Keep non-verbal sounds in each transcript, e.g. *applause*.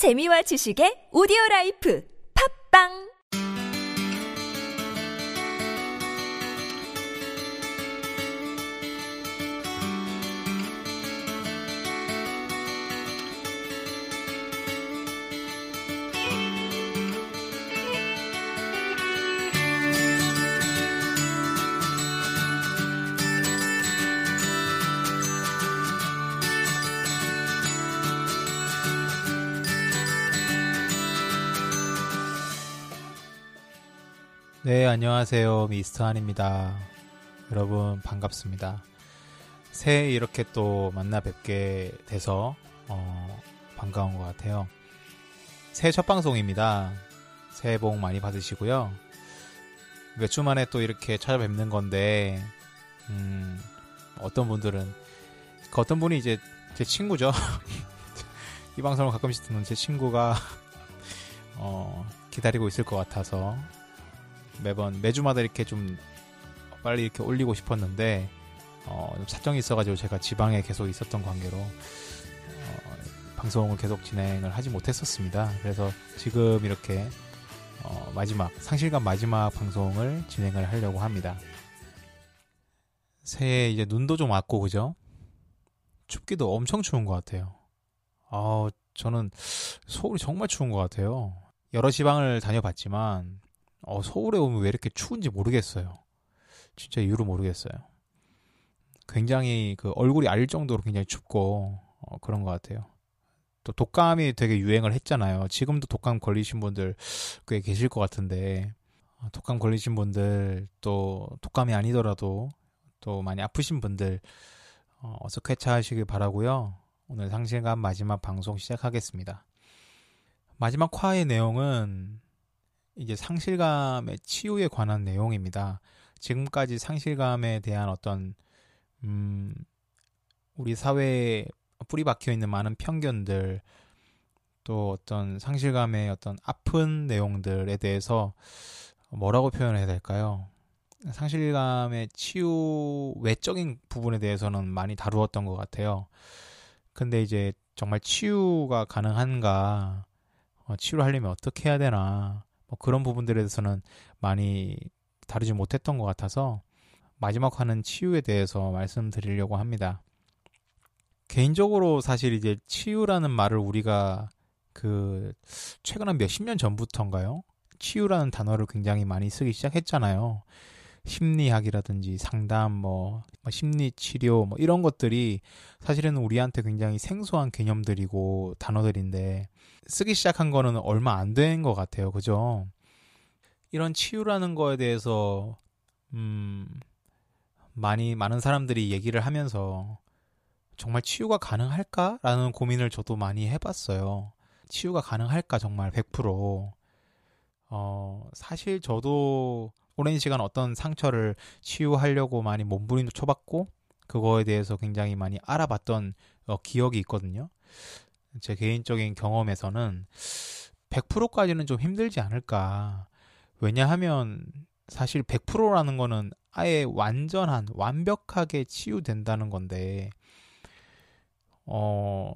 재미와 지식의 오디오 라이프. 팝빵 네, 안녕하세요. 미스터 한입니다. 여러분, 반갑습니다. 새해 이렇게 또 만나 뵙게 돼서, 어, 반가운 것 같아요. 새해 첫 방송입니다. 새해 복 많이 받으시고요. 몇 주 만에 또 이렇게 찾아뵙는 건데, 음, 어떤 분들은, 그 어떤 분이 이제 제 친구죠. *laughs* 이 방송을 가끔씩 듣는 제 친구가, *laughs* 어, 기다리고 있을 것 같아서, 매번 매주마다 이렇게 좀 빨리 이렇게 올리고 싶었는데 어, 좀 사정이 있어가지고 제가 지방에 계속 있었던 관계로 어, 방송을 계속 진행을 하지 못했었습니다. 그래서 지금 이렇게 어, 마지막 상실감 마지막 방송을 진행을 하려고 합니다. 새해 이제 눈도 좀 왔고 그죠? 춥기도 엄청 추운 것 같아요. 아 저는 서울이 정말 추운 것 같아요. 여러 지방을 다녀봤지만 어, 서울에 오면 왜 이렇게 추운지 모르겠어요. 진짜 이유를 모르겠어요. 굉장히 그 얼굴이 알 정도로 굉장히 춥고 어, 그런 것 같아요. 또 독감이 되게 유행을 했잖아요. 지금도 독감 걸리신 분들 꽤 계실 것 같은데 어, 독감 걸리신 분들 또 독감이 아니더라도 또 많이 아프신 분들 어, 어서 쾌차하시길 바라고요. 오늘 상실감 마지막 방송 시작하겠습니다. 마지막 화의 내용은 이제 상실감의 치유에 관한 내용입니다. 지금까지 상실감에 대한 어떤 음 우리 사회에 뿌리 박혀 있는 많은 편견들 또 어떤 상실감의 어떤 아픈 내용들에 대해서 뭐라고 표현해야 될까요? 상실감의 치유 외적인 부분에 대해서는 많이 다루었던 것 같아요. 근데 이제 정말 치유가 가능한가, 어, 치유를 하려면 어떻게 해야 되나, 뭐 그런 부분들에 대해서는 많이 다루지 못했던 것 같아서 마지막 화는 치유에 대해서 말씀드리려고 합니다. 개인적으로 사실 이제 치유라는 말을 우리가 그 최근 한 몇십 년 전부터인가요? 치유라는 단어를 굉장히 많이 쓰기 시작했잖아요. 심리학이라든지 상담, 뭐, 뭐 심리 치료, 뭐 이런 것들이 사실은 우리한테 굉장히 생소한 개념들이고 단어들인데 쓰기 시작한 거는 얼마 안 된 것 같아요. 그죠? 이런 치유라는 거에 대해서, 음, 많이, 많은 사람들이 얘기를 하면서 정말 치유가 가능할까라는 고민을 저도 많이 해봤어요. 치유가 가능할까, 정말 100%. 어, 사실 저도 오랜 시간 어떤 상처를 치유하려고 많이 몸부림도 쳐봤고, 그거에 대해서 굉장히 많이 알아봤던 어, 기억이 있거든요. 제 개인적인 경험에서는 100%까지는 좀 힘들지 않을까. 왜냐하면 사실 100%라는 거는 아예 완전한, 완벽하게 치유된다는 건데, 어,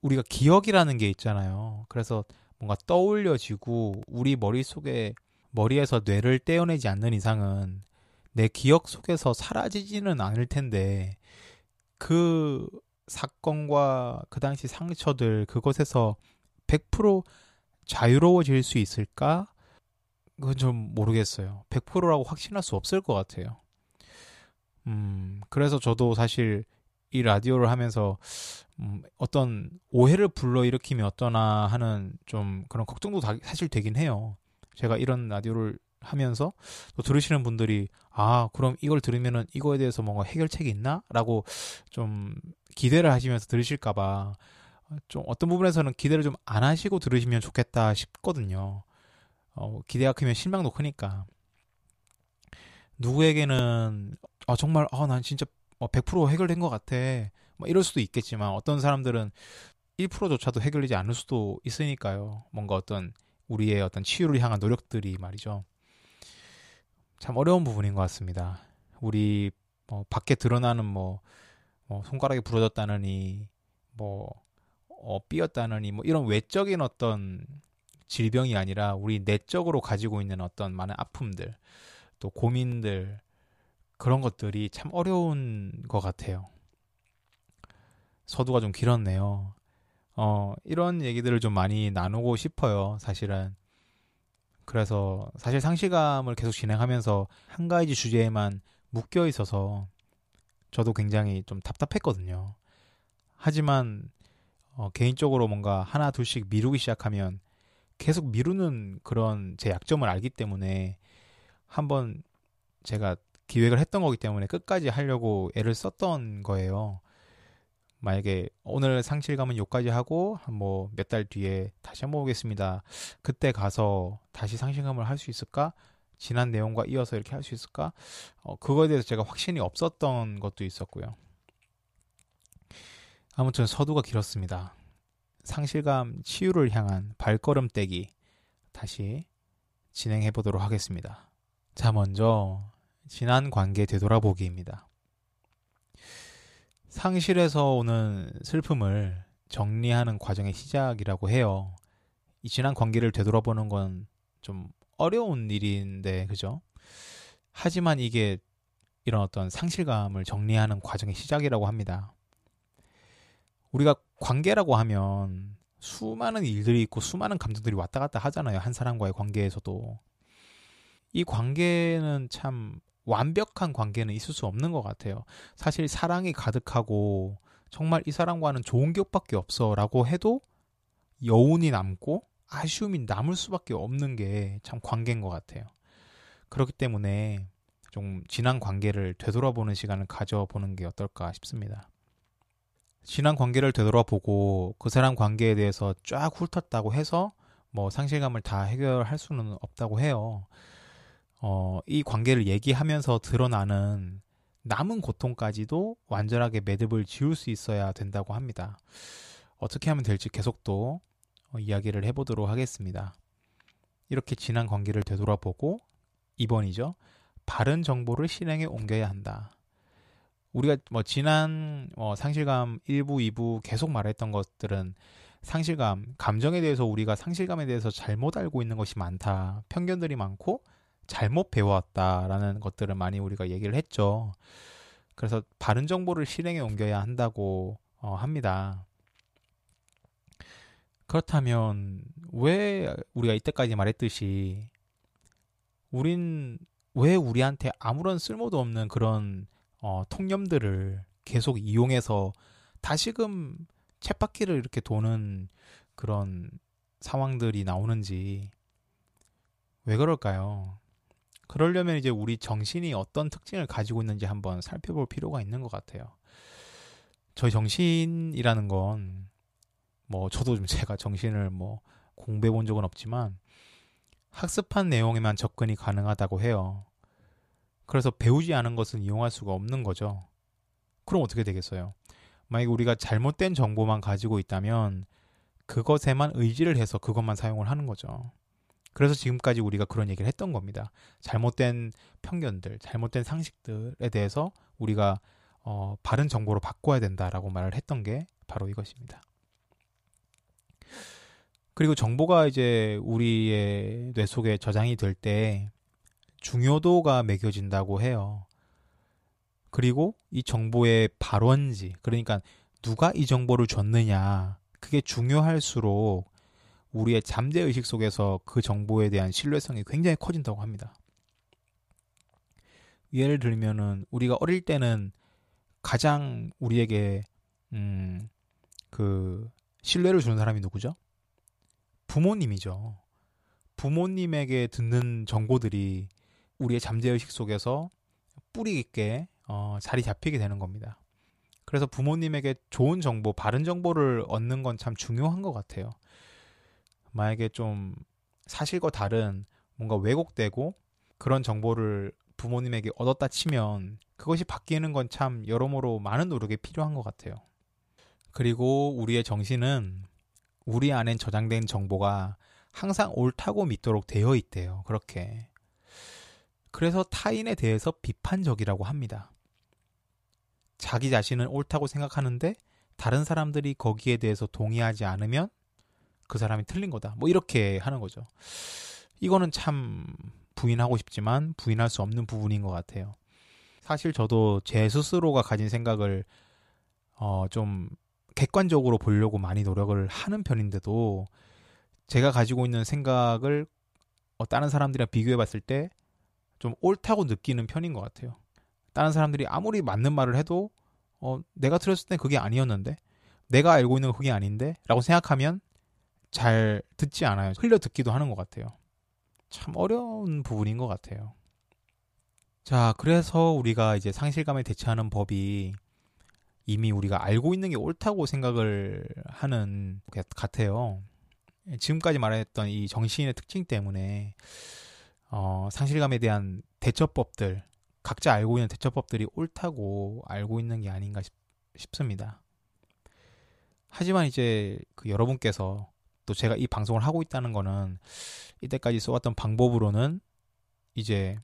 우리가 기억이라는 게 있잖아요. 그래서 뭔가 떠올려지고 우리 머릿속에 머리에서 뇌를 떼어내지 않는 이상은 내 기억 속에서 사라지지는 않을 텐데 그 사건과 그 당시 상처들 그것에서 100% 자유로워질 수 있을까? 그건 좀 모르겠어요. 100%라고 확신할 수 없을 것 같아요. 음, 그래서 저도 사실 이 라디오를 하면서 음, 어떤 오해를 불러일으키면 어떠나 하는 좀 그런 걱정도 다, 사실 되긴 해요. 제가 이런 라디오를 하면서 또 들으시는 분들이 아 그럼 이걸 들으면은 이거에 대해서 뭔가 해결책이 있나? 라고 좀 기대를 하시면서 들으실까봐 좀 어떤 부분에서는 기대를 좀 안 하시고 들으시면 좋겠다 싶거든요. 어, 기대가 크면 실망도 크니까. 누구에게는 아, 정말 아, 난 진짜 100%뭐 해결된 것 같아. 뭐 이럴 수도 있겠지만 어떤 사람들은 1%조차도 해결되지 않을 수도 있으니까요. 뭔가 어떤 우리의 어떤 치유를 향한 노력들이 말이죠. 참 어려운 부분인 것 같습니다. 우리 뭐 밖에 드러나는 뭐, 뭐 손가락이 부러졌다느니 뭐 어, 삐었다느니 뭐 이런 외적인 어떤 질병이 아니라 우리 내적으로 가지고 있는 어떤 많은 아픔들 또 고민들 그런 것들이 참 어려운 것 같아요. 서두가 좀 길었네요. 어, 이런 얘기들을 좀 많이 나누고 싶어요, 사실은. 그래서 사실 상실감을 계속 진행하면서 한 가지 주제에만 묶여 있어서 저도 굉장히 좀 답답했거든요. 하지만 어, 개인적으로 뭔가 하나 둘씩 미루기 시작하면 계속 미루는 그런 제 약점을 알기 때문에 한번 제가 기획을 했던 거기 때문에 끝까지 하려고 애를 썼던 거예요. 만약에 오늘 상실감은 요까지 하고 뭐 몇 달 뒤에 다시 한번 오겠습니다. 그때 가서 다시 상실감을 할 수 있을까? 지난 내용과 이어서 이렇게 할 수 있을까? 어, 그거에 대해서 제가 확신이 없었던 것도 있었고요. 아무튼 서두가 길었습니다. 상실감 치유를 향한 발걸음 떼기 다시 진행해 보도록 하겠습니다. 자, 먼저 지난 관계 되돌아보기입니다. 상실에서 오는 슬픔을 정리하는 과정의 시작이라고 해요. 이 지난 관계를 되돌아보는 건 좀 어려운 일인데, 그죠? 하지만 이게 이런 어떤 상실감을 정리하는 과정의 시작이라고 합니다. 우리가 관계라고 하면 수많은 일들이 있고 수많은 감정들이 왔다 갔다 하잖아요. 한 사람과의 관계에서도. 이 관계는 참 완벽한 관계는 있을 수 없는 것 같아요. 사실 사랑이 가득하고 정말 이 사람과는 좋은 기억밖에 없어 라고 해도 여운이 남고 아쉬움이 남을 수밖에 없는 게 참 관계인 것 같아요. 그렇기 때문에 좀 지난 관계를 되돌아보는 시간을 가져보는 게 어떨까 싶습니다. 지난 관계를 되돌아보고 그 사람 관계에 대해서 쫙 훑었다고 해서 뭐 상실감을 다 해결할 수는 없다고 해요. 어, 이 관계를 얘기하면서 드러나는 남은 고통까지도 완전하게 매듭을 지울 수 있어야 된다고 합니다. 어떻게 하면 될지 계속 또 어, 이야기를 해보도록 하겠습니다. 이렇게 지난 관계를 되돌아보고 2번이죠. 바른 정보를 실행에 옮겨야 한다. 우리가 뭐 지난 어, 상실감 1부, 2부 계속 말했던 것들은 상실감, 감정에 대해서 우리가 상실감에 대해서 잘못 알고 있는 것이 많다. 편견들이 많고 잘못 배워왔다라는 것들을 많이 우리가 얘기를 했죠. 그래서 바른 정보를 실행에 옮겨야 한다고 어, 합니다. 그렇다면 왜 우리가 이때까지 말했듯이 우린 왜 우리한테 아무런 쓸모도 없는 그런 어, 통념들을 계속 이용해서 다시금 쳇바퀴를 이렇게 도는 그런 상황들이 나오는지 왜 그럴까요? 그러려면 이제 우리 정신이 어떤 특징을 가지고 있는지 한번 살펴볼 필요가 있는 것 같아요. 저희 정신이라는 건, 뭐, 저도 좀 제가 정신을 뭐, 공부해 본 적은 없지만, 학습한 내용에만 접근이 가능하다고 해요. 그래서 배우지 않은 것은 이용할 수가 없는 거죠. 그럼 어떻게 되겠어요? 만약에 우리가 잘못된 정보만 가지고 있다면, 그것에만 의지를 해서 그것만 사용을 하는 거죠. 그래서 지금까지 우리가 그런 얘기를 했던 겁니다. 잘못된 편견들, 잘못된 상식들에 대해서 우리가 어, 바른 정보로 바꿔야 된다라고 말을 했던 게 바로 이것입니다. 그리고 정보가 이제 우리의 뇌 속에 저장이 될 때 중요도가 매겨진다고 해요. 그리고 이 정보의 발원지, 그러니까 누가 이 정보를 줬느냐, 그게 중요할수록 우리의 잠재의식 속에서 그 정보에 대한 신뢰성이 굉장히 커진다고 합니다. 예를 들면은 우리가 어릴 때는 가장 우리에게 음, 그 신뢰를 주는 사람이 누구죠? 부모님이죠. 부모님에게 듣는 정보들이 우리의 잠재의식 속에서 뿌리 깊게 어, 자리 잡히게 되는 겁니다. 그래서 부모님에게 좋은 정보, 바른 정보를 얻는 건 참 중요한 것 같아요. 만약에 좀 사실과 다른 뭔가 왜곡되고 그런 정보를 부모님에게 얻었다 치면 그것이 바뀌는 건 참 여러모로 많은 노력이 필요한 것 같아요. 그리고 우리의 정신은 우리 안엔 저장된 정보가 항상 옳다고 믿도록 되어 있대요. 그렇게. 그래서 타인에 대해서 비판적이라고 합니다. 자기 자신은 옳다고 생각하는데 다른 사람들이 거기에 대해서 동의하지 않으면 그 사람이 틀린 거다. 뭐 이렇게 하는 거죠. 이거는 참 부인하고 싶지만 부인할 수 없는 부분인 것 같아요. 사실 저도 제 스스로가 가진 생각을 어, 좀 객관적으로 보려고 많이 노력을 하는 편인데도 제가 가지고 있는 생각을 어, 다른 사람들이랑 비교해 봤을 때 좀 옳다고 느끼는 편인 것 같아요. 다른 사람들이 아무리 맞는 말을 해도 어, 내가 들었을 땐 그게 아니었는데 내가 알고 있는 건 그게 아닌데 라고 생각하면 잘 듣지 않아요. 흘려 듣기도 하는 것 같아요. 참 어려운 부분인 것 같아요. 자, 그래서 우리가 이제 상실감에 대처하는 법이 이미 우리가 알고 있는 게 옳다고 생각을 하는 것 같아요. 지금까지 말했던 이 정신의 특징 때문에 어, 상실감에 대한 대처법들, 각자 알고 있는 대처법들이 옳다고 알고 있는 게 아닌가 싶, 습니다 하지만 이제 그 여러분께서 또 제가 이 방송을 하고 있다는 거는 이때까지 써왔던 방법으로는 이제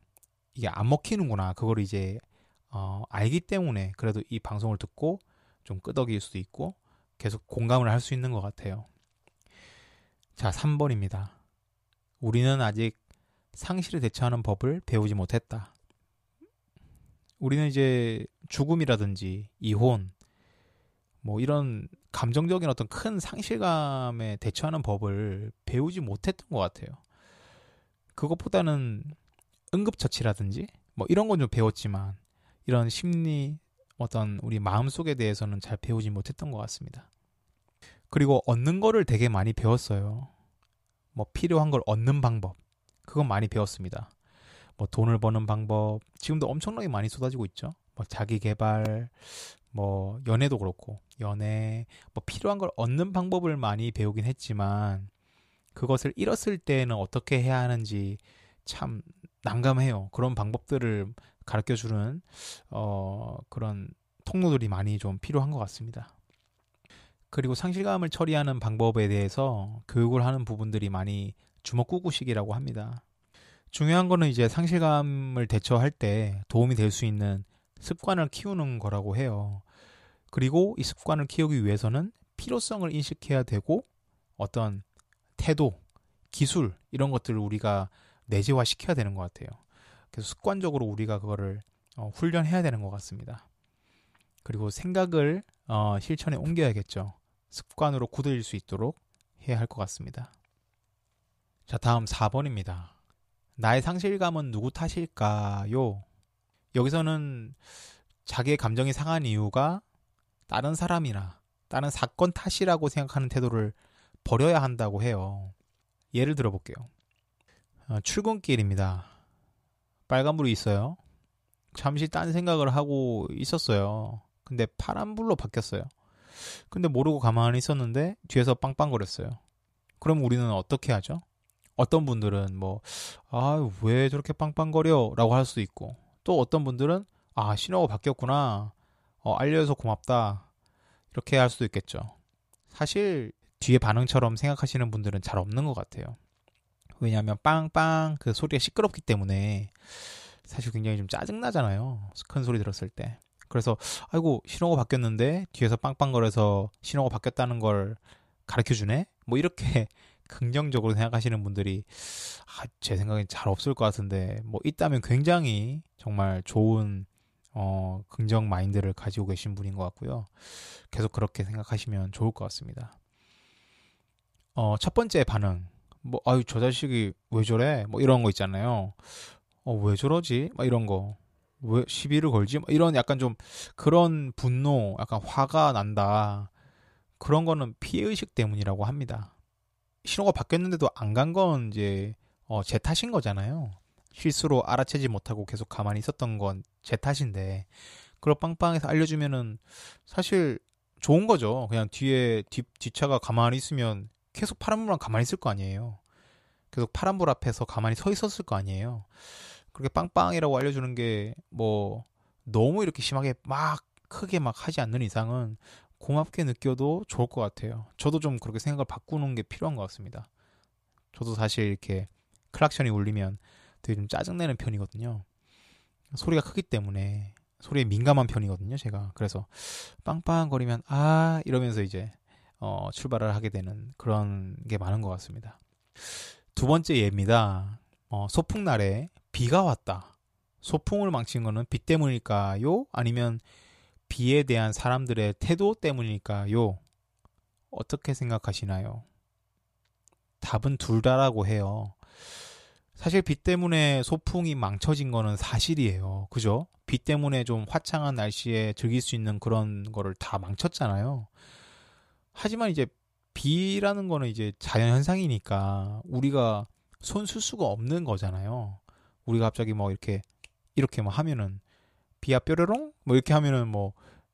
이게 안 먹히는구나. 그걸 이제 어, 알기 때문에 그래도 이 방송을 듣고 좀 끄덕일 수도 있고 계속 공감을 할 수 있는 것 같아요. 자, 3번입니다. 우리는 아직 상실에 대처하는 법을 배우지 못했다. 우리는 이제 죽음이라든지 이혼, 뭐 이런 감정적인 어떤 큰 상실감에 대처하는 법을 배우지 못했던 것 같아요. 그것보다는 응급처치라든지 뭐 이런 건 좀 배웠지만 이런 심리 어떤 우리 마음속에 대해서는 잘 배우지 못했던 것 같습니다. 그리고 얻는 거를 되게 많이 배웠어요. 뭐 필요한 걸 얻는 방법. 그건 많이 배웠습니다. 뭐 돈을 버는 방법. 지금도 엄청나게 많이 쏟아지고 있죠. 뭐 자기 개발, 뭐 연애도 그렇고 연애, 뭐 필요한 걸 얻는 방법을 많이 배우긴 했지만 그것을 잃었을 때는 어떻게 해야 하는지 참 난감해요. 그런 방법들을 가르쳐 주는 어 그런 통로들이 많이 좀 필요한 것 같습니다. 그리고 상실감을 처리하는 방법에 대해서 교육을 하는 부분들이 많이 주먹구구식이라고 합니다. 중요한 거는 이제 상실감을 대처할 때 도움이 될 수 있는 습관을 키우는 거라고 해요. 그리고 이 습관을 키우기 위해서는 필요성을 인식해야 되고 어떤 태도, 기술 이런 것들을 우리가 내재화 시켜야 되는 것 같아요. 그래서 습관적으로 우리가 그거를 어, 훈련해야 되는 것 같습니다. 그리고 생각을 어, 실천에 옮겨야겠죠. 습관으로 굳어질 수 있도록 해야 할 것 같습니다. 자, 다음 4번입니다. 나의 상실감은 누구 탓일까요? 여기서는 자기의 감정이 상한 이유가 다른 사람이나 다른 사건 탓이라고 생각하는 태도를 버려야 한다고 해요. 예를 들어 볼게요. 어, 출근길입니다. 빨간불이 있어요. 잠시 딴 생각을 하고 있었어요. 근데 파란불로 바뀌었어요. 근데 모르고 가만히 있었는데 뒤에서 빵빵거렸어요. 그럼 우리는 어떻게 하죠? 어떤 분들은 뭐, 아, 왜 저렇게 빵빵거려? 라고 할 수도 있고, 또 어떤 분들은, 아, 신호가 바뀌었구나. 어, 알려줘서 고맙다. 이렇게 할 수도 있겠죠. 사실, 뒤에 반응처럼 생각하시는 분들은 잘 없는 것 같아요. 왜냐하면 빵빵 그 소리가 시끄럽기 때문에 사실 굉장히 좀 짜증나잖아요. 큰 소리 들었을 때. 그래서 아이고 신호가 바뀌었는데 뒤에서 빵빵거려서 신호가 바뀌었다는 걸 가르쳐 주네. 뭐 이렇게 긍정적으로 생각하시는 분들이 아, 제 생각엔 잘 없을 것 같은데 뭐 있다면 굉장히 정말 좋은 어, 긍정 마인드를 가지고 계신 분인 것 같고요. 계속 그렇게 생각하시면 좋을 것 같습니다. 어, 첫 번째 반응. 뭐, 아유, 저 자식이 왜 저래? 뭐 이런 거 있잖아요. 어, 왜 저러지? 막 이런 거. 왜 시비를 걸지? 이런 약간 좀 그런 분노, 약간 화가 난다. 그런 거는 피해의식 때문이라고 합니다. 신호가 바뀌었는데도 안 간 건 이제 어, 제 탓인 거잖아요. 실수로 알아채지 못하고 계속 가만히 있었던 건 제 탓인데 그걸 빵빵해서 알려주면은 사실 좋은 거죠. 그냥 뒤에 뒷, 뒷차가 가만히 있으면 계속 파란불만 가만히 있을 거 아니에요. 계속 파란불 앞에서 가만히 서 있었을 거 아니에요. 그렇게 빵빵이라고 알려주는 게 뭐 너무 이렇게 심하게 막 크게 막 하지 않는 이상은 고맙게 느껴도 좋을 것 같아요. 저도 좀 그렇게 생각을 바꾸는 게 필요한 것 같습니다. 저도 사실 이렇게 클락션이 울리면 되게 좀 짜증내는 편이거든요. 소리가 크기 때문에 소리에 민감한 편이거든요, 제가. 그래서 빵빵거리면 아 이러면서 이제 어, 출발을 하게 되는 그런 게 많은 것 같습니다. 두 번째 예입니다. 어, 소풍 날에 비가 왔다. 소풍을 망친 거는 비 때문일까요? 아니면 비에 대한 사람들의 태도 때문일까요? 어떻게 생각하시나요? 답은 둘 다라고 해요. 사실 비 때문에 소풍이 망쳐진 거는 사실이에요. 그죠? 비 때문에 좀 화창한 날씨에 즐길 수 있는 그런 거를 다 망쳤잖아요. 하지만 이제 비라는 거는 이제 자연 현상이니까 우리가 손 쓸 수가 없는 거잖아요. 우리가 갑자기 뭐 이렇게 이렇게 뭐 하면은 비야 뾰로롱 뭐 이렇게 하면은 뭐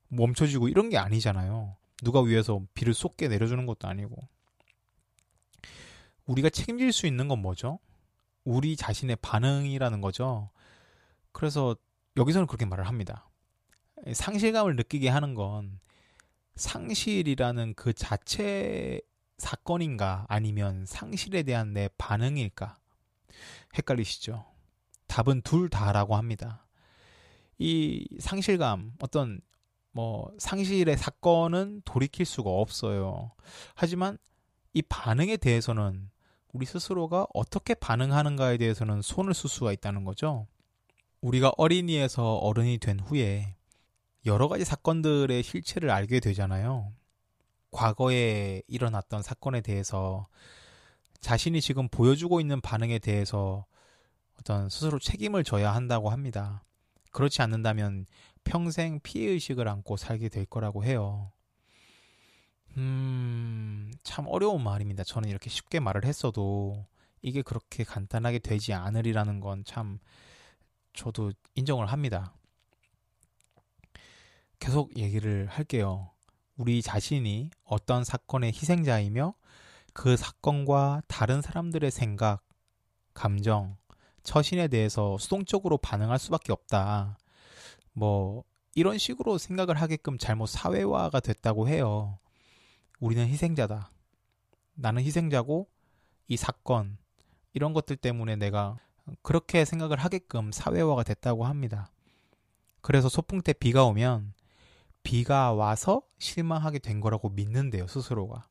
멈춰지고 이런 게 아니잖아요. 누가 위에서 비를 쏟게 내려주는 것도 아니고. 우리가 책임질 수 있는 건 뭐죠? 우리 자신의 반응이라는 거죠. 그래서 여기서는 그렇게 말을 합니다. 상실감을 느끼게 하는 건 상실이라는 그 자체 사건인가 아니면 상실에 대한 내 반응일까? 헷갈리시죠? 답은 둘 다라고 합니다. 이 상실감, 어떤 뭐 상실의 사건은 돌이킬 수가 없어요. 하지만 이 반응에 대해서는 우리 스스로가 어떻게 반응하는가에 대해서는 손을 쓸 수가 있다는 거죠. 우리가 어린이에서 어른이 된 후에 여러 가지 사건들의 실체를 알게 되잖아요. 과거에 일어났던 사건에 대해서 자신이 지금 보여주고 있는 반응에 대해서 어떤 스스로 책임을 져야 한다고 합니다. 그렇지 않는다면 평생 피해의식을 안고 살게 될 거라고 해요. 음, 참 어려운 말입니다. 저는 이렇게 쉽게 말을 했어도 이게 그렇게 간단하게 되지 않으리라는 건 참 저도 인정을 합니다. 계속 얘기를 할게요. 우리 자신이 어떤 사건의 희생자이며 그 사건과 다른 사람들의 생각, 감정, 처신에 대해서 수동적으로 반응할 수밖에 없다. 뭐, 이런 식으로 생각을 하게끔 잘못 사회화가 됐다고 해요. 우리는 희생자다. 나는 희생자고 이 사건 이런 것들 때문에 내가 그렇게 생각을 하게끔 사회화가 됐다고 합니다. 그래서 소풍 때 비가 오면 비가 와서 실망하게 된 거라고 믿는데요, 스스로가.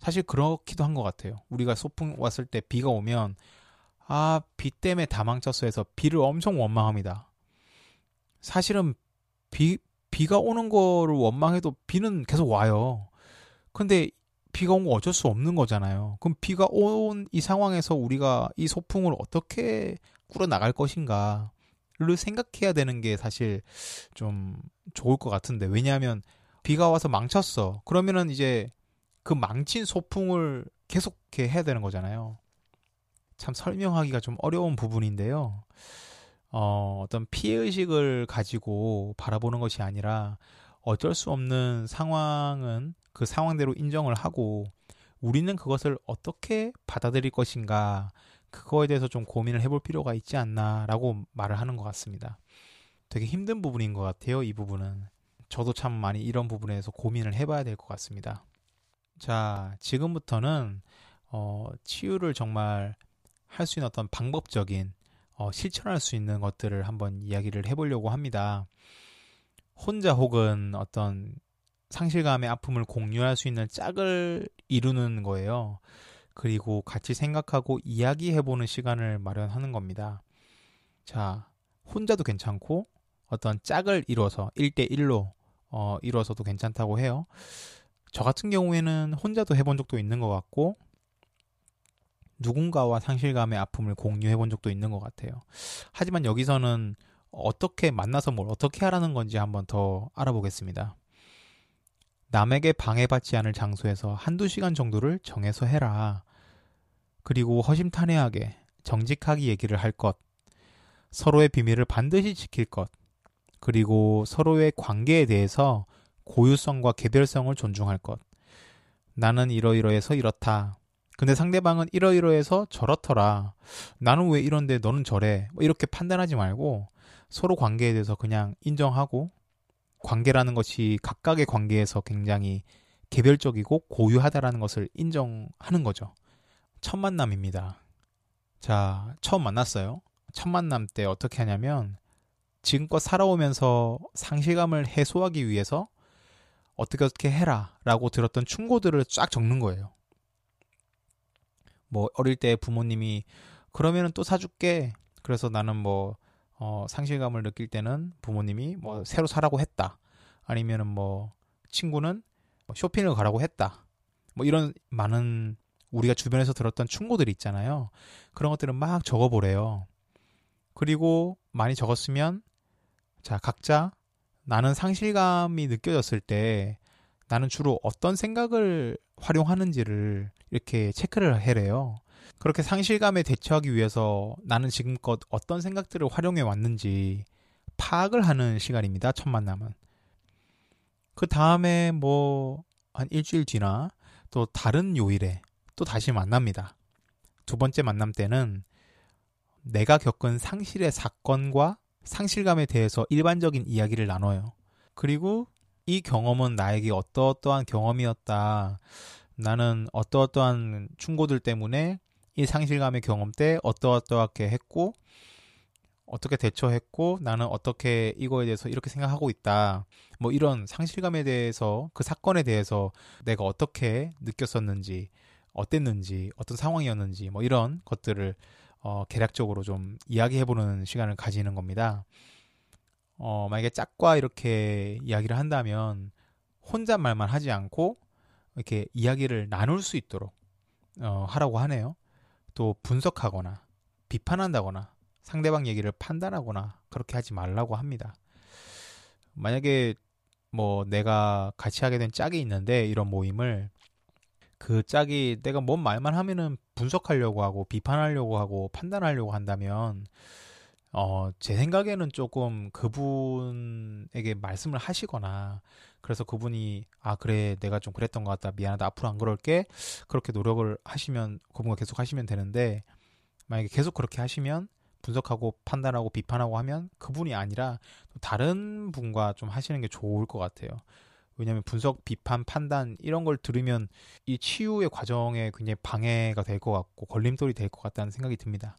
사실 그렇기도 한 것 같아요. 우리가 소풍 왔을 때 비가 오면 아, 비 때문에 다 망쳤어 해서 비를 엄청 원망합니다. 사실은 비, 비가 오는 거를 원망해도 비는 계속 와요. 근데 비가 온 거 어쩔 수 없는 거잖아요. 그럼 비가 온 이 상황에서 우리가 이 소풍을 어떻게 꾸려 나갈 것인가를 생각해야 되는 게 사실 좀 좋을 것 같은데 왜냐하면 비가 와서 망쳤어. 그러면은 이제 그 망친 소풍을 계속 해 해야 되는 거잖아요. 참 설명하기가 좀 어려운 부분인데요. 어, 어떤 피해의식을 가지고 바라보는 것이 아니라 어쩔 수 없는 상황은 그 상황대로 인정을 하고 우리는 그것을 어떻게 받아들일 것인가 그거에 대해서 좀 고민을 해볼 필요가 있지 않나라고 말을 하는 것 같습니다. 되게 힘든 부분인 것 같아요. 이 부분은 저도 참 많이 이런 부분에서 고민을 해봐야 될 것 같습니다. 자, 지금부터는 어, 치유를 정말 할 수 있는 어떤 방법적인 어, 실천할 수 있는 것들을 한번 이야기를 해보려고 합니다. 혼자 혹은 어떤 상실감의 아픔을 공유할 수 있는 짝을 이루는 거예요. 그리고 같이 생각하고 이야기해보는 시간을 마련하는 겁니다. 자, 혼자도 괜찮고 어떤 짝을 이뤄서 1대1로 어, 이뤄서도 괜찮다고 해요. 저 같은 경우에는 혼자도 해본 적도 있는 것 같고 누군가와 상실감의 아픔을 공유해 본 적도 있는 것 같아요. 하지만 여기서는 어떻게 만나서 뭘 어떻게 하라는 건지 한번 더 알아보겠습니다. 남에게 방해받지 않을 장소에서 한두 시간 정도를 정해서 해라. 그리고 허심탄회하게 정직하게 얘기를 할 것. 서로의 비밀을 반드시 지킬 것. 그리고 서로의 관계에 대해서 고유성과 개별성을 존중할 것. 나는 이러이러해서 이렇다. 근데 상대방은 이러이러해서 저렇더라. 나는 왜 이런데 너는 저래. 뭐 이렇게 판단하지 말고 서로 관계에 대해서 그냥 인정하고 관계라는 것이 각각의 관계에서 굉장히 개별적이고 고유하다라는 것을 인정하는 거죠. 첫 만남입니다. 자, 처음 만났어요. 첫 만남 때 어떻게 하냐면 지금껏 살아오면서 상실감을 해소하기 위해서 어떻게 어떻게 해라 라고 들었던 충고들을 쫙 적는 거예요. 뭐 어릴 때 부모님이 그러면은 또 사줄게. 그래서 나는 뭐 어, 상실감을 느낄 때는 부모님이 뭐 새로 사라고 했다. 아니면은 뭐 친구는 뭐 쇼핑을 가라고 했다. 뭐 이런 많은 우리가 주변에서 들었던 충고들이 있잖아요. 그런 것들은 막 적어보래요. 그리고 많이 적었으면 자 각자 나는 상실감이 느껴졌을 때 나는 주로 어떤 생각을 활용하는지를 이렇게 체크를 해래요. 그렇게 상실감에 대처하기 위해서 나는 지금껏 어떤 생각들을 활용해 왔는지 파악을 하는 시간입니다. 첫 만남은. 그 다음에 뭐 한 일주일 뒤나 또 다른 요일에 또 다시 만납니다. 두 번째 만남 때는 내가 겪은 상실의 사건과 상실감에 대해서 일반적인 이야기를 나눠요. 그리고 이 경험은 나에게 어떠어떠한 경험이었다. 나는 어떠어떠한 충고들 때문에 이 상실감의 경험 때 어떠어떠하게 했고 어떻게 대처했고 나는 어떻게 이거에 대해서 이렇게 생각하고 있다. 뭐 이런 상실감에 대해서 그 사건에 대해서 내가 어떻게 느꼈었는지 어땠는지 어떤 상황이었는지 뭐 이런 것들을 어, 개략적으로 좀 이야기해보는 시간을 가지는 겁니다. 어, 만약에 짝과 이렇게 이야기를 한다면 혼잣말만 하지 않고 이렇게 이야기를 나눌 수 있도록 어, 하라고 하네요. 또 분석하거나 비판한다거나 상대방 얘기를 판단하거나 그렇게 하지 말라고 합니다. 만약에 뭐 내가 같이 하게 된 짝이 있는데 이런 모임을 그 짝이 내가 뭔 말만 하면은 분석하려고 하고 비판하려고 하고 판단하려고 한다면 어, 제 생각에는 조금 그분에게 말씀을 하시거나 그래서 그분이 아 그래 내가 좀 그랬던 것 같다 미안하다 앞으로 안 그럴게 그렇게 노력을 하시면 그분과 계속 하시면 되는데 만약에 계속 그렇게 하시면 분석하고 판단하고 비판하고 하면 그분이 아니라 다른 분과 좀 하시는 게 좋을 것 같아요. 왜냐하면 분석, 비판, 판단 이런 걸 들으면 이 치유의 과정에 굉장히 방해가 될 것 같고 걸림돌이 될 것 같다는 생각이 듭니다.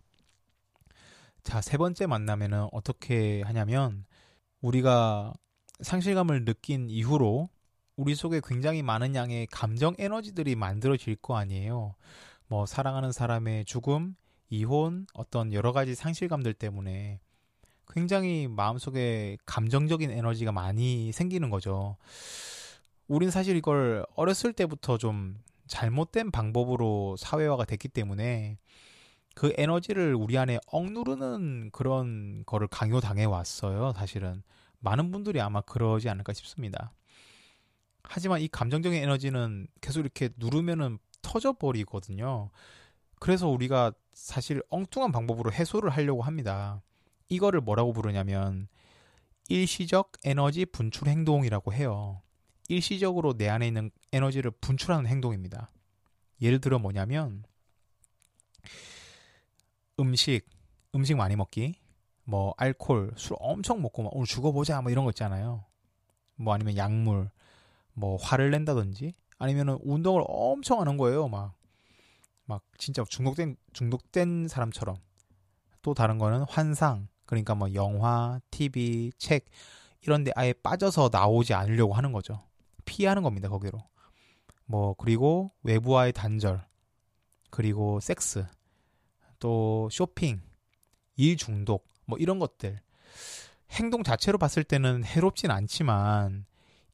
자, 세 번째 만남에는 어떻게 하냐면 우리가 상실감을 느낀 이후로 우리 속에 굉장히 많은 양의 감정 에너지들이 만들어질 거 아니에요. 뭐 사랑하는 사람의 죽음, 이혼, 어떤 여러 가지 상실감들 때문에 굉장히 마음속에 감정적인 에너지가 많이 생기는 거죠. 우린 사실 이걸 어렸을 때부터 좀 잘못된 방법으로 사회화가 됐기 때문에 그 에너지를 우리 안에 억누르는 그런 거를 강요당해 왔어요, 사실은. 많은 분들이 아마 그러지 않을까 싶습니다. 하지만 이 감정적인 에너지는 계속 이렇게 누르면은 터져버리거든요. 그래서 우리가 사실 엉뚱한 방법으로 해소를 하려고 합니다. 이거를 뭐라고 부르냐면 일시적 에너지 분출 행동이라고 해요. 일시적으로 내 안에 있는 에너지를 분출하는 행동입니다. 예를 들어 뭐냐면 음식, 음식 많이 먹기, 뭐 알콜, 술 엄청 먹고 막 오늘 죽어보자 뭐 이런 거 있잖아요. 뭐 아니면 약물, 뭐 화를 낸다든지 아니면은 운동을 엄청 하는 거예요. 막 막 진짜 중독된 중독된 사람처럼 또 다른 거는 환상 그러니까 뭐 영화, TV, 책 이런 데 아예 빠져서 나오지 않으려고 하는 거죠. 피하는 겁니다, 거기로. 뭐 그리고 외부와의 단절 그리고 섹스 또 쇼핑 일 중독 뭐 이런 것들 행동 자체로 봤을 때는 해롭진 않지만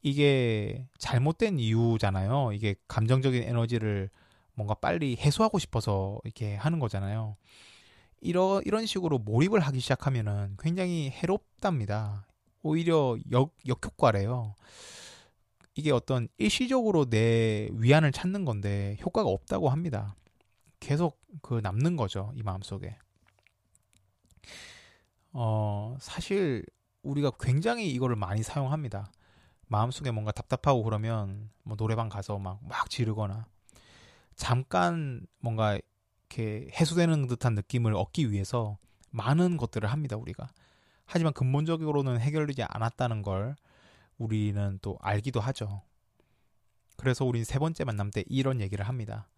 이게 잘못된 이유잖아요. 이게 감정적인 에너지를 뭔가 빨리 해소하고 싶어서 이렇게 하는 거잖아요. 이러, 이런 식으로 몰입을 하기 시작하면은 굉장히 해롭답니다. 오히려 역, 역효과래요. 이게 어떤 일시적으로 내 위안을 찾는 건데 효과가 없다고 합니다. 계속 그 남는 거죠. 이 마음속에. 어, 사실 우리가 굉장히 이거를 많이 사용합니다. 마음속에 뭔가 답답하고 그러면 뭐 노래방 가서 막, 막 지르거나 잠깐 뭔가 이렇게 해소되는 듯한 느낌을 얻기 위해서 많은 것들을 합니다, 우리가. 하지만 근본적으로는 해결되지 않았다는 걸 우리는 또 알기도 하죠. 그래서 우린 세 번째 만남 때 이런 얘기를 합니다.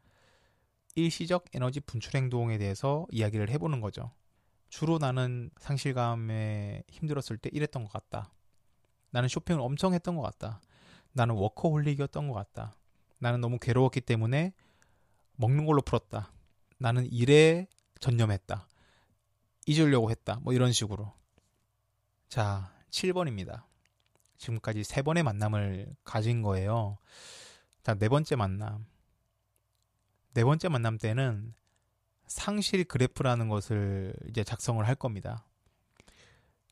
일시적 에너지 분출 행동에 대해서 이야기를 해보는 거죠. 주로 나는 상실감에 힘들었을 때 이랬던 것 같다. 나는 쇼핑을 엄청 했던 것 같다. 나는 워커홀릭이었던 것 같다. 나는 너무 괴로웠기 때문에 먹는 걸로 풀었다. 나는 일에 전념했다. 잊으려고 했다. 뭐 이런 식으로. 자, 7번입니다. 지금까지 세 번의 만남을 가진 거예요. 자, 네 번째 만남. 네 번째 만남 때는 상실 그래프라는 것을 이제 작성을 할 겁니다.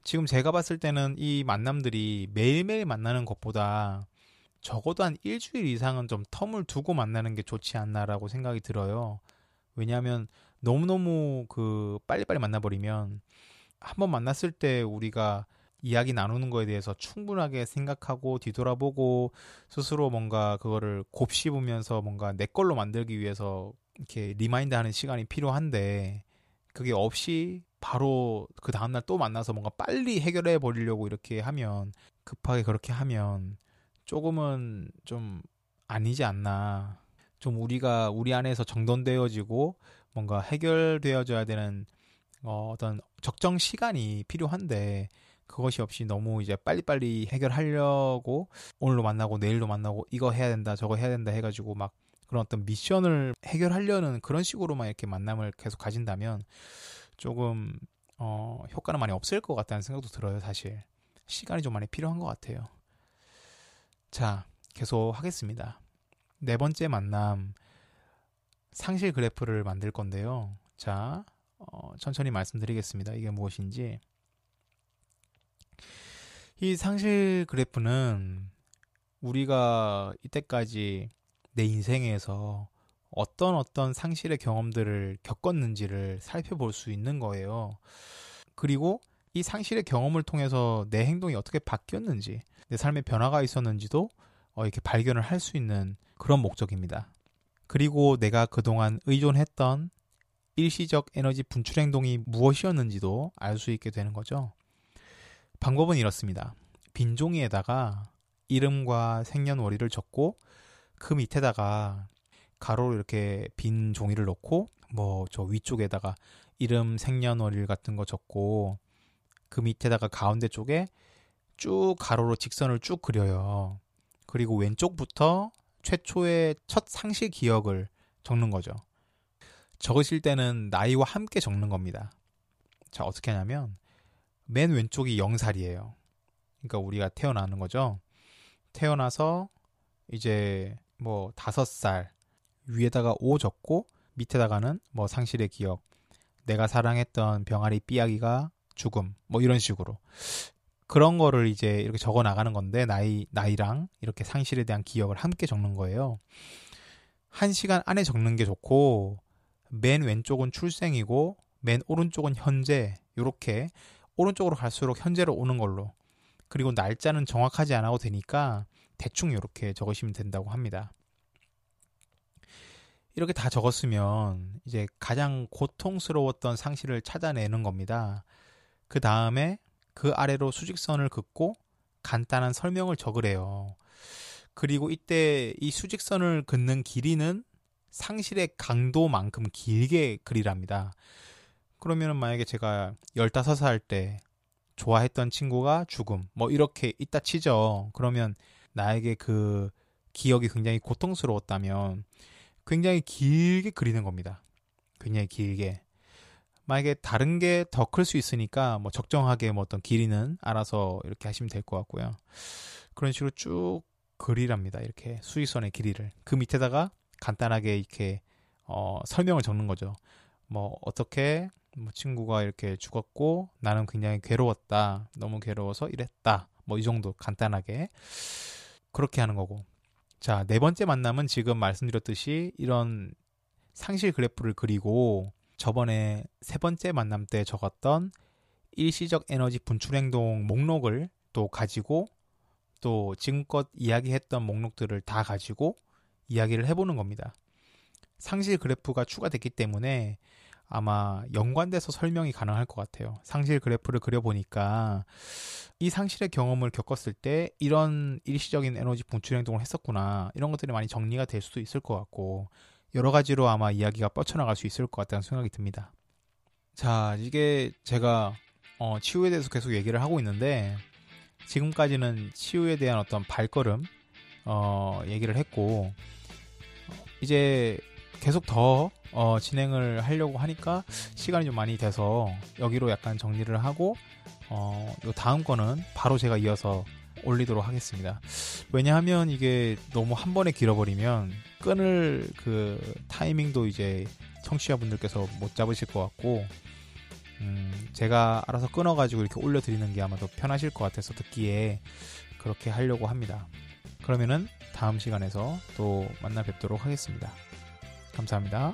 지금 제가 봤을 때는 이 만남들이 매일매일 만나는 것보다 적어도 한 일주일 이상은 좀 텀을 두고 만나는 게 좋지 않나라고 생각이 들어요. 왜냐하면 너무너무 그 빨리빨리 만나버리면 한 번 만났을 때 우리가 이야기 나누는 거에 대해서 충분하게 생각하고 뒤돌아보고 스스로 뭔가 그거를 곱씹으면서 뭔가 내 걸로 만들기 위해서 이렇게 remind 하는 시간이 필요한데 그게 없이 바로 그 다음날 또 만나서 뭔가 빨리 해결해 버리려고 이렇게 하면 급하게 그렇게 하면 조금은 좀 아니지 않나. 좀 우리가 우리 안에서 정돈되어지고 뭔가 해결되어져야 되는 어, 어떤 적정 시간이 필요한데 그것이 없이 너무 이제 빨리빨리 해결하려고 오늘로 만나고 내일로 만나고 이거 해야 된다 저거 해야 된다 해가지고 막 그런 어떤 미션을 해결하려는 그런 식으로만 이렇게 만남을 계속 가진다면 조금 어, 효과는 많이 없을 것 같다는 생각도 들어요 사실. 시간이 좀 많이 필요한 것 같아요. 자 계속 하겠습니다. 네 번째 만남. 상실 그래프를 만들 건데요. 자 어, 천천히 말씀드리겠습니다. 이게 무엇인지 이 상실 그래프는 우리가 이때까지 내 인생에서 어떤 어떤 상실의 경험들을 겪었는지를 살펴볼 수 있는 거예요. 그리고 이 상실의 경험을 통해서 내 행동이 어떻게 바뀌었는지, 내 삶의 변화가 있었는지도 어, 이렇게 발견을 할 수 있는 그런 목적입니다. 그리고 내가 그동안 의존했던 일시적 에너지 분출 행동이 무엇이었는지도 알 수 있게 되는 거죠. 방법은 이렇습니다. 빈 종이에다가 이름과 생년월일을 적고 그 밑에다가 가로로 이렇게 빈 종이를 넣고 뭐 저 위쪽에다가 이름, 생년월일 같은 거 적고 그 밑에다가 가운데 쪽에 쭉 가로로 직선을 쭉 그려요. 그리고 왼쪽부터 최초의 첫 상실 기억을 적는 거죠. 적으실 때는 나이와 함께 적는 겁니다. 자, 어떻게 하냐면 맨 왼쪽이 0살이에요. 그러니까 우리가 태어나는 거죠. 태어나서 이제 뭐 다섯 살 위에다가 5 적고 밑에다가는 뭐 상실의 기억, 내가 사랑했던 병아리 삐약이가 죽음, 뭐 이런 식으로 그런 거를 이제 이렇게 적어 나가는 건데 나이 나이랑 이렇게 상실에 대한 기억을 함께 적는 거예요. 한 시간 안에 적는 게 좋고 맨 왼쪽은 출생이고 맨 오른쪽은 현재 이렇게 오른쪽으로 갈수록 현재로 오는 걸로 그리고 날짜는 정확하지 않아도 되니까 대충 이렇게 적으시면 된다고 합니다. 이렇게 다 적었으면 이제 가장 고통스러웠던 상실을 찾아내는 겁니다. 그 다음에 그 아래로 수직선을 긋고 간단한 설명을 적으래요. 그리고 이때 이 수직선을 긋는 길이는 상실의 강도만큼 길게 그리랍니다. 그러면은 만약에 제가 15살 때 좋아했던 친구가 죽음, 뭐 이렇게 있다 치죠. 그러면 나에게 그 기억이 굉장히 고통스러웠다면 굉장히 길게 그리는 겁니다. 굉장히 길게. 만약에 다른 게 더 클 수 있으니까 뭐 적정하게 뭐 어떤 길이는 알아서 이렇게 하시면 될 것 같고요. 그런 식으로 쭉 그리랍니다. 이렇게 수직선의 길이를. 그 밑에다가 간단하게 이렇게 어, 설명을 적는 거죠. 뭐 어떻게 뭐 친구가 이렇게 죽었고 나는 굉장히 괴로웠다. 너무 괴로워서 이랬다. 뭐 이 정도 간단하게 그렇게 하는 거고. 자, 네 번째 만남은 지금 말씀드렸듯이 이런 상실 그래프를 그리고 저번에 세 번째 만남 때 적었던 일시적 에너지 분출 행동 목록을 또 가지고 또 지금껏 이야기했던 목록들을 다 가지고 이야기를 해보는 겁니다. 상실 그래프가 추가됐기 때문에 아마 연관돼서 설명이 가능할 것 같아요. 상실 그래프를 그려보니까 이 상실의 경험을 겪었을 때 이런 일시적인 에너지 분출 행동을 했었구나. 이런 것들이 많이 정리가 될 수도 있을 것 같고 여러 가지로 아마 이야기가 뻗쳐나갈 수 있을 것 같다는 생각이 듭니다. 자, 이게 제가 어, 치유에 대해서 계속 얘기를 하고 있는데 지금까지는 치유에 대한 어떤 발걸음 어, 얘기를 했고 이제 계속 더 어, 진행을 하려고 하니까 시간이 좀 많이 돼서 여기로 약간 정리를 하고 어, 요 다음 거는 바로 제가 이어서 올리도록 하겠습니다. 왜냐하면 이게 너무 한 번에 길어버리면 끊을 그 타이밍도 이제 청취자분들께서 못 잡으실 것 같고 음, 제가 알아서 끊어가지고 이렇게 올려드리는 게 아마 더 편하실 것 같아서 듣기에 그렇게 하려고 합니다. 그러면은 다음 시간에서 또 만나 뵙도록 하겠습니다. 감사합니다.